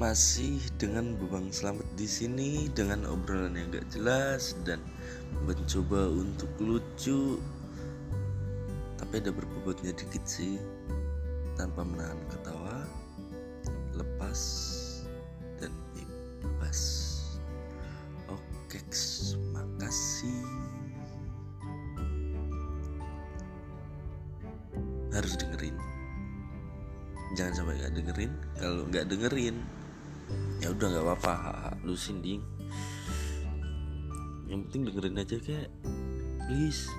masih dengan Bebang Selamat di sini dengan obrolan yang gak jelas dan mencoba untuk lucu. Tapi ada berbobotnya dikit sih tanpa menahan ketawa lepas dan bebas. Oke makasih. Harus dengerin. Jangan sampai nggak dengerin. Kalau nggak dengerin ya udah nggak apa-apa. Lu sinding yang penting dengerin aja kayak please